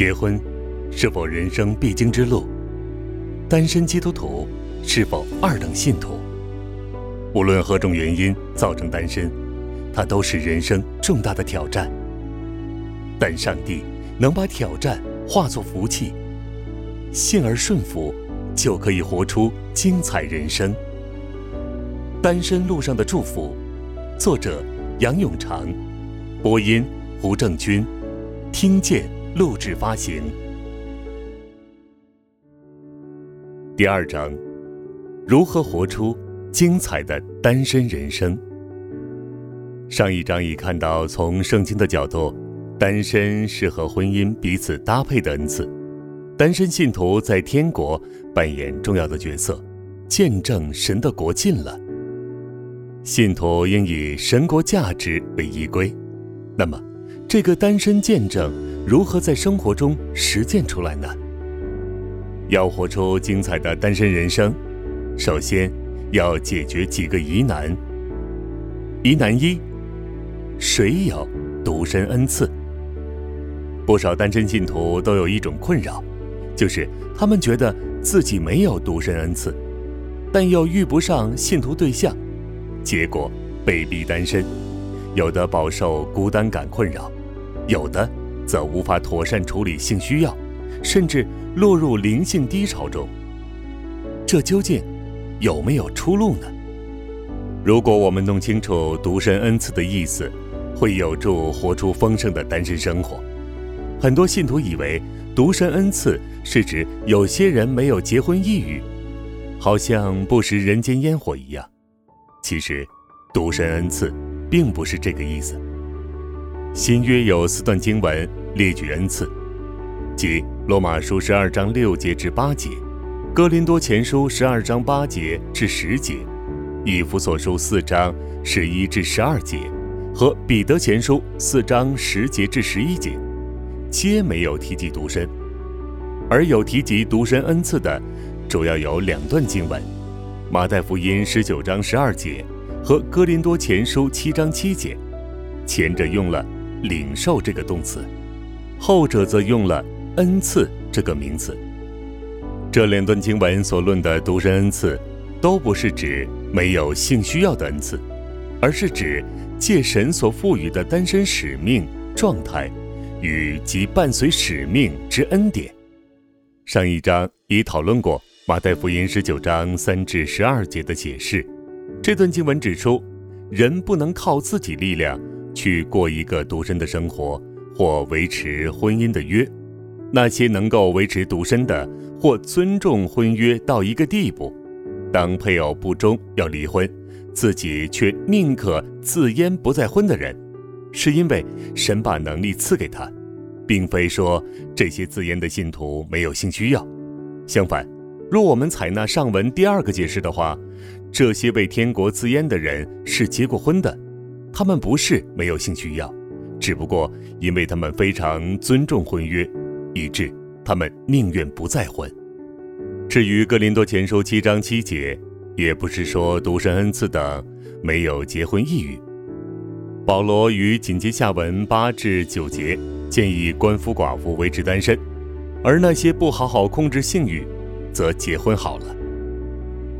结婚是否人生必经之路？单身基督徒是否二等信徒？无论何种原因造成单身，它都是人生重大的挑战。但上帝能把挑战化作福气，信而顺服，就可以活出精彩人生。单身路上的祝福，作者杨永长，播音胡正军，听见录制发行。第二章，如何活出精彩的单身人生？上一章已看到，从圣经的角度，单身是和婚姻彼此搭配的恩赐。单身信徒在天国扮演重要的角色，见证神的国近了。信徒应以神国价值为依归。那么，这个单身见证如何在生活中实践出来呢？要活出精彩的单身人生，首先要解决几个疑难。疑难一：谁有独身恩赐？不少单身信徒都有一种困扰，就是他们觉得自己没有独身恩赐，但又遇不上信徒对象，结果被逼单身。有的饱受孤单感困扰，有的则无法妥善处理性需要，甚至。落入灵性低潮中，这究竟有没有出路呢？如果我们弄清楚独身恩赐的意思，会有助活出丰盛的单身生活。很多信徒以为独身恩赐是指有些人没有结婚意欲，好像不食人间烟火一样。其实，独身恩赐并不是这个意思。新约有四段经文列举恩赐。即罗马书十二章六节至八节，哥林多前书十二章八节至十节，以弗所书四章十一至十二节，和彼得前书四章十节至十一节，皆没有提及独身，而有提及独身恩赐的，主要有两段经文：马太福音十九章十二节和哥林多前书七章七节，前者用了领受这个动词，后者则用了。恩赐这个名词，这两段经文所论的独身恩赐，都不是指没有性需要的恩赐，而是指借神所赋予的单身使命状态与及伴随使命之恩典。上一章已讨论过马太福音十九章三至十二节的解释。这段经文指出，人不能靠自己力量去过一个独身的生活或维持婚姻的约。那些能够维持独身的，或尊重婚约到一个地步，当配偶不忠要离婚，自己却宁可自阉不再婚的人，是因为神把能力赐给他，并非说这些自阉的信徒没有性需要。相反，若我们采纳上文第二个解释的话，这些为天国自阉的人是结过婚的，他们不是没有性需要，只不过因为他们非常尊重婚约。以致他们宁愿不再婚。至于格林多前书七章七节，也不是说独身恩赐的没有结婚意欲。保罗于紧接下文八至九节建议官夫寡妇维持单身，而那些不好好控制性欲，则结婚好了。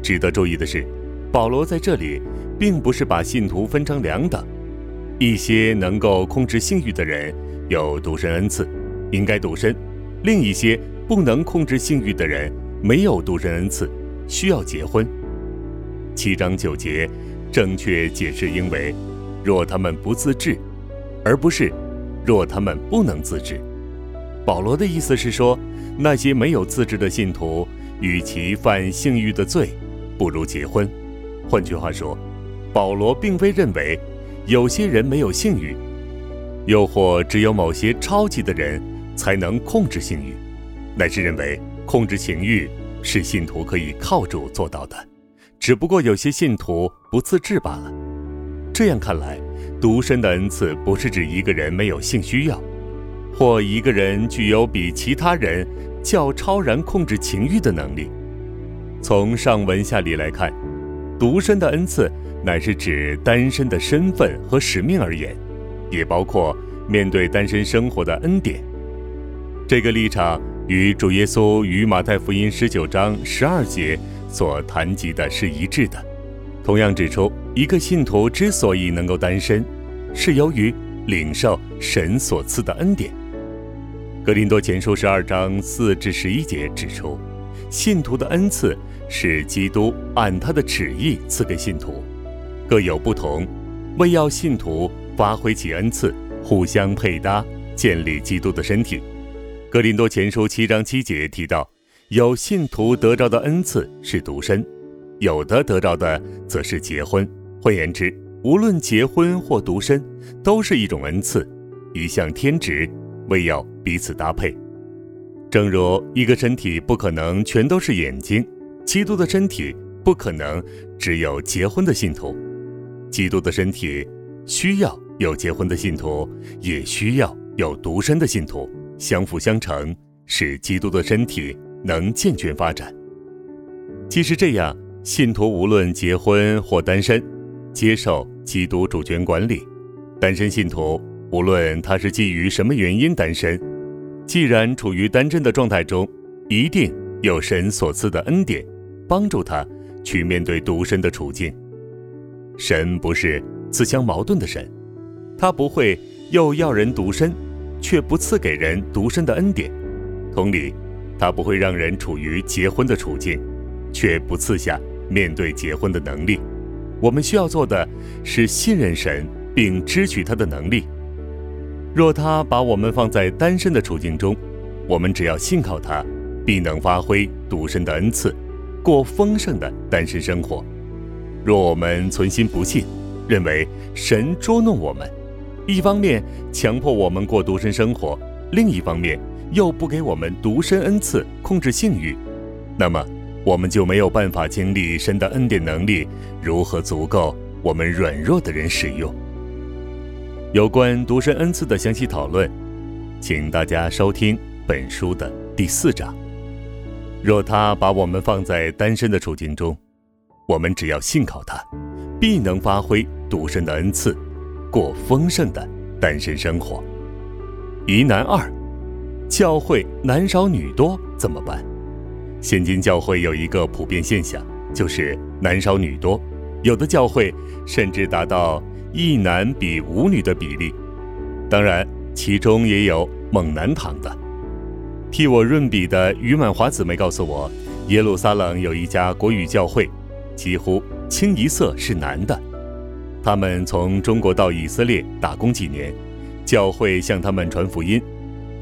值得注意的是，保罗在这里并不是把信徒分成两等，一些能够控制性欲的人有独身恩赐。应该独身，另一些不能控制性欲的人没有独身恩赐，需要结婚。七章九节，正确解释应为：若他们不自治，而不是若他们不能自治。保罗的意思是说，那些没有自治的信徒，与其犯性欲的罪，不如结婚。换句话说，保罗并非认为有些人没有性欲，又或只有某些超级的人。才能控制性欲，乃是认为控制情欲是信徒可以靠主做到的，只不过有些信徒不自制罢了。这样看来，独身的恩赐不是指一个人没有性需要，或一个人具有比其他人较超然控制情欲的能力。从上文下理来看，独身的恩赐乃是指单身的身份和使命而言，也包括面对单身生活的恩典。这个立场与主耶稣与马太福音十九章十二节所谈及的是一致的，同样指出一个信徒之所以能够单身，是由于领受神所赐的恩典。格林多前书十二章四至十一节指出，信徒的恩赐是基督按他的旨意赐给信徒，各有不同，为要信徒发挥其恩赐，互相配搭，建立基督的身体。格林多前书七章七节提到，有信徒得着的恩赐是独身，有的得着的则是结婚。换言之，无论结婚或独身，都是一种恩赐，一项天职，为要彼此搭配。正如一个身体不可能全都是眼睛，基督的身体不可能只有结婚的信徒，基督的身体需要有结婚的信徒，也需要有独身的信徒。相辅相成，使基督的身体能健全发展。即使这样，信徒无论结婚或单身，接受基督主权管理。单身信徒无论他是基于什么原因单身，既然处于单身的状态中，一定有神所赐的恩典，帮助他去面对独身的处境。神不是自相矛盾的神，他不会又要人独身。却不赐给人独身的恩典，同理，他不会让人处于结婚的处境，却不赐下面对结婚的能力。我们需要做的是信任神，并支取他的能力。若他把我们放在单身的处境中，我们只要信靠他，必能发挥独身的恩赐，过丰盛的单身生活。若我们存心不信，认为神捉弄我们，一方面强迫我们过独身生活，另一方面又不给我们独身恩赐控制性欲，那么我们就没有办法经历神的恩典能力如何足够我们软弱的人使用。有关独身恩赐的详细讨论，请大家收听本书的第四章。若他把我们放在单身的处境中，我们只要信靠他，必能发挥独身的恩赐。过丰盛的单身生活。疑难二：教会男少女多怎么办？现今教会有一个普遍现象，就是男少女多，有的教会甚至达到一男比五女的比例。当然，其中也有猛男堂的。替我润笔的于满华姊妹告诉我，耶路撒冷有一家国语教会，几乎清一色是男的。他们从中国到以色列打工几年，教会向他们传福音，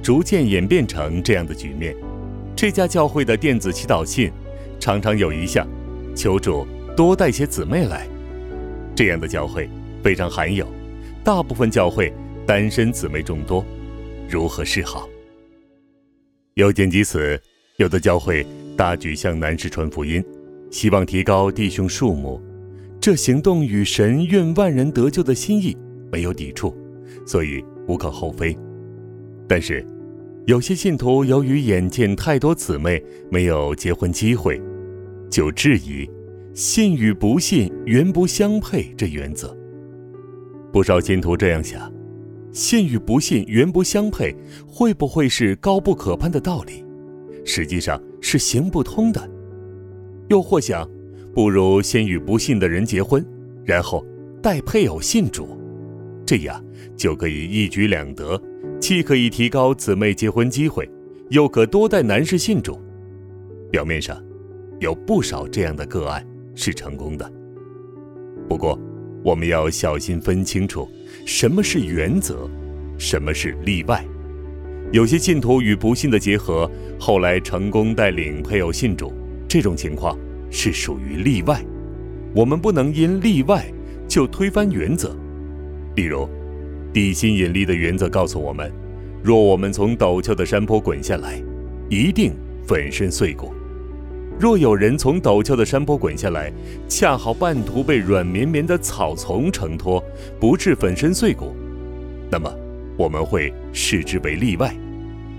逐渐演变成这样的局面。这家教会的电子祈祷信常常有一项：求主多带些姊妹来。这样的教会非常罕有，大部分教会单身姊妹众多，如何是好？有见及此，有的教会大举向男士传福音，希望提高弟兄数目。这行动与神愿万人得救的心意没有抵触，所以无可厚非。但是，有些信徒由于眼见太多姊妹没有结婚机会，就质疑“信与不信原不相配”这原则。不少信徒这样想：“信与不信原不相配，会不会是高不可攀的道理？实际上是行不通的。”又或想。不如先与不信的人结婚，然后带配偶信主，这样就可以一举两得，既可以提高姊妹结婚机会，又可多带男士信主。表面上有不少这样的个案是成功的，不过我们要小心分清楚什么是原则，什么是例外。有些信徒与不信的结合，后来成功带领配偶信主，这种情况。是属于例外，我们不能因例外就推翻原则。例如，地心引力的原则告诉我们：若我们从陡峭的山坡滚下来，一定粉身碎骨；若有人从陡峭的山坡滚下来，恰好半途被软绵绵的草丛承托，不致粉身碎骨，那么我们会视之为例外，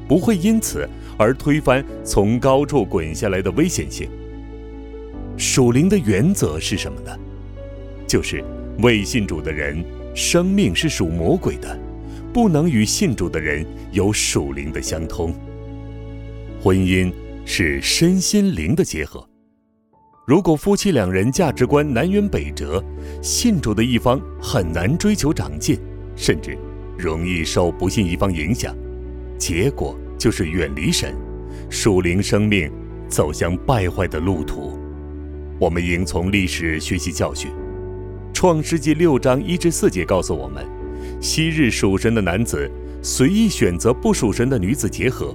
不会因此而推翻从高处滚下来的危险性。属灵的原则是什么呢？就是未信主的人生命是属魔鬼的，不能与信主的人有属灵的相通。婚姻是身心灵的结合。如果夫妻两人价值观南辕北辙，信主的一方很难追求长进，甚至容易受不信一方影响，结果就是远离神，属灵生命走向败坏的路途。我们应从历史学习教训，《创世纪》六章一至四节告诉我们：昔日属神的男子随意选择不属神的女子结合，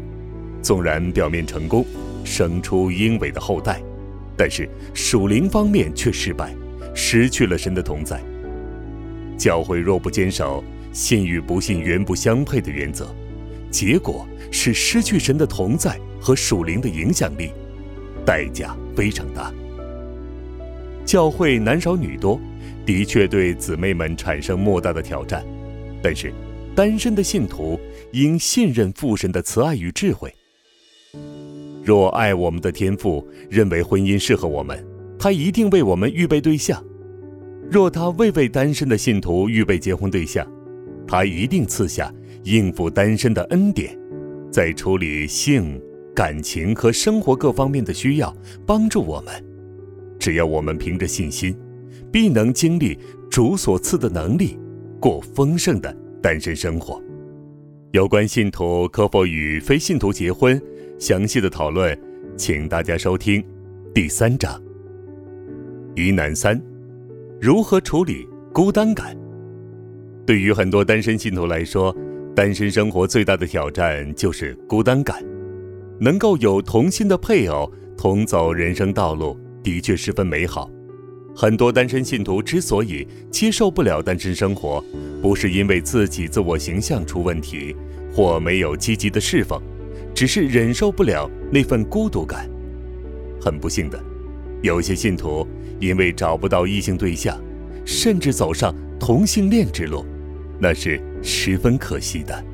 纵然表面成功，生出英伟的后代。但是属灵方面却失败，失去了神的同在。教会若不坚守信与不信原不相配的原则，结果是失去神的同在和属灵的影响力，代价非常大。教会男少女多，的确对姊妹们产生莫大的挑战，但是单身的信徒应信任父神的慈爱与智慧。若爱我们的天父认为婚姻适合我们，他一定为我们预备对象；若他未为单身的信徒预备结婚对象，他一定赐下应付单身的恩典，在处理性、感情和生活各方面的需要，帮助我们。只要我们凭着信心，必能经历主所赐的能力，过丰盛的单身生活。有关信徒可否与非信徒结婚？详细的讨论，请大家收听第三章。疑难三：如何处理孤单感？对于很多单身信徒来说，单身生活最大的挑战就是孤单感。能够有同心的配偶同走人生道路，的确十分美好。很多单身信徒之所以接受不了单身生活，不是因为自己自我形象出问题，或没有积极的侍奉。只是忍受不了那份孤独感。很不幸的，有些信徒因为找不到异性对象，甚至走上同性恋之路，那是十分可惜的。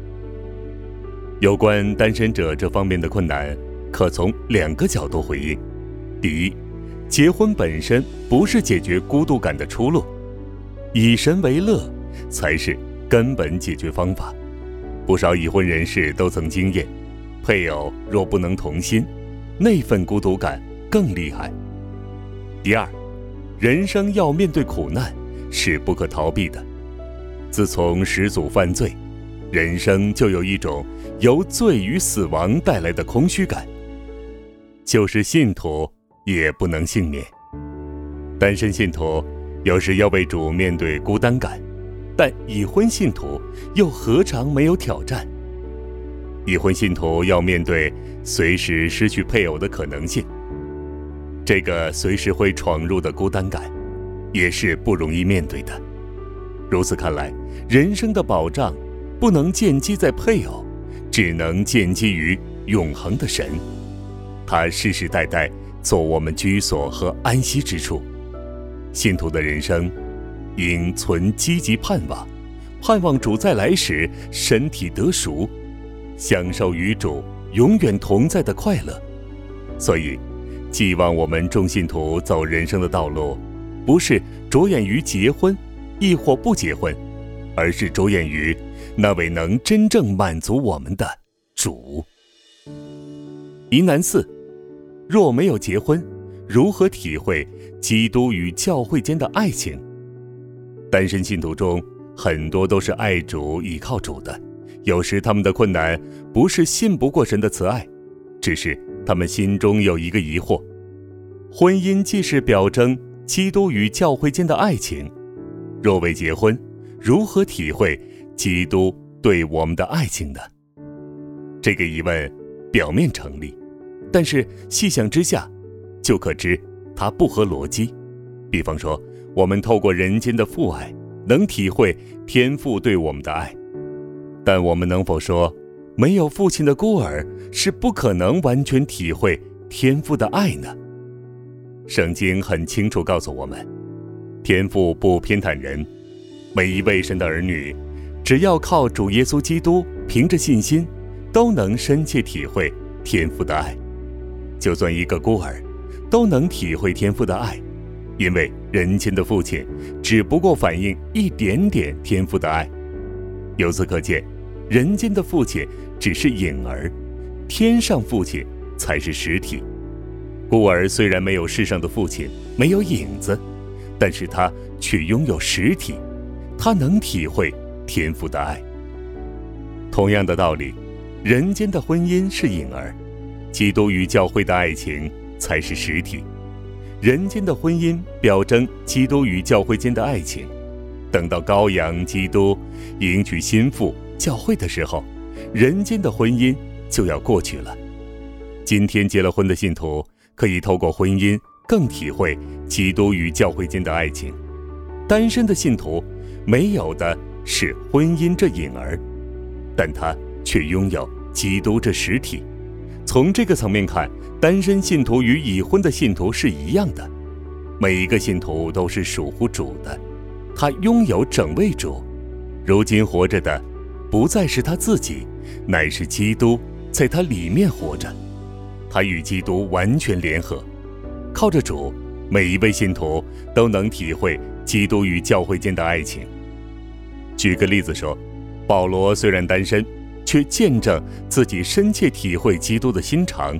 有关单身者这方面的困难，可从两个角度回应：第一，结婚本身不是解决孤独感的出路，以神为乐才是根本解决方法。不少已婚人士都曾经验。配偶若不能同心，那份孤独感更厉害。第二，人生要面对苦难是不可逃避的。自从始祖犯罪，人生就有一种由罪与死亡带来的空虚感。就是信徒也不能幸免。单身信徒有时要为主面对孤单感，但已婚信徒又何尝没有挑战？已婚信徒要面对随时失去配偶的可能性，这个随时会闯入的孤单感，也是不容易面对的。如此看来，人生的保障不能建基在配偶，只能建基于永恒的神。他世世代代做我们居所和安息之处。信徒的人生应存积极盼望，盼望主再来时身体得赎。享受与主永远同在的快乐，所以，寄望我们众信徒走人生的道路，不是着眼于结婚，亦或不结婚，而是着眼于那位能真正满足我们的主。疑难四：若没有结婚，如何体会基督与教会间的爱情？单身信徒中，很多都是爱主、倚靠主的。有时他们的困难不是信不过神的慈爱，只是他们心中有一个疑惑：婚姻既是表征基督与教会间的爱情，若未结婚，如何体会基督对我们的爱情呢？这个疑问表面成立，但是细想之下，就可知它不合逻辑。比方说，我们透过人间的父爱，能体会天父对我们的爱。但我们能否说，没有父亲的孤儿是不可能完全体会天父的爱呢？圣经很清楚告诉我们，天父不偏袒人，每一位神的儿女，只要靠主耶稣基督，凭着信心，都能深切体会天父的爱。就算一个孤儿，都能体会天父的爱，因为人间的父亲只不过反映一点点天父的爱。由此可见，人间的父亲只是影儿，天上父亲才是实体。孤儿虽然没有世上的父亲，没有影子，但是他却拥有实体，他能体会天父的爱。同样的道理，人间的婚姻是影儿，基督与教会的爱情才是实体。人间的婚姻表征基督与教会间的爱情，等到羔羊基督迎娶心腹教会的时候，人间的婚姻就要过去了。今天结了婚的信徒。可以透过婚姻更体会基督与教会间的爱情。单身的信徒没有的是婚姻这影儿，但他却拥有基督这实体。从这个层面看，单身信徒与已婚的信徒是一样的。每一个信徒都是属乎主的，他拥有整位主。如今活着的，不再是他自己，乃是基督在他里面活着。他与基督完全联合，靠着主，每一位信徒都能体会基督与教会间的爱情。举个例子说，保罗虽然单身，却见证自己深切体会基督的心肠，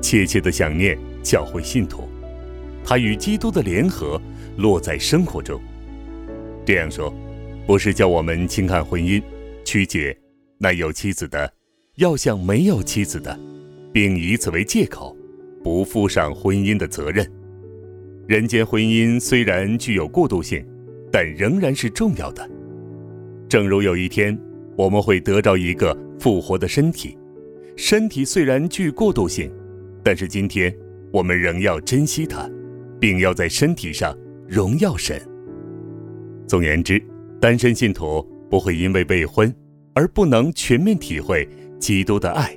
切切的想念教会信徒。他与基督的联合落在生活中。这样说，不是叫我们轻看婚姻，曲解那有妻子的要像没有妻子的。并以此为借口，不负上婚姻的责任。人间婚姻虽然具有过渡性，但仍然是重要的。正如有一天我们会得着一个复活的身体，身体虽然具过渡性，但是今天我们仍要珍惜它，并要在身体上荣耀神。总言之，单身信徒不会因为未婚而不能全面体会基督的爱。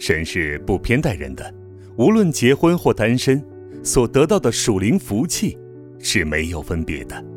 神是不偏待人的，无论结婚或单身，所得到的属灵福气是没有分别的。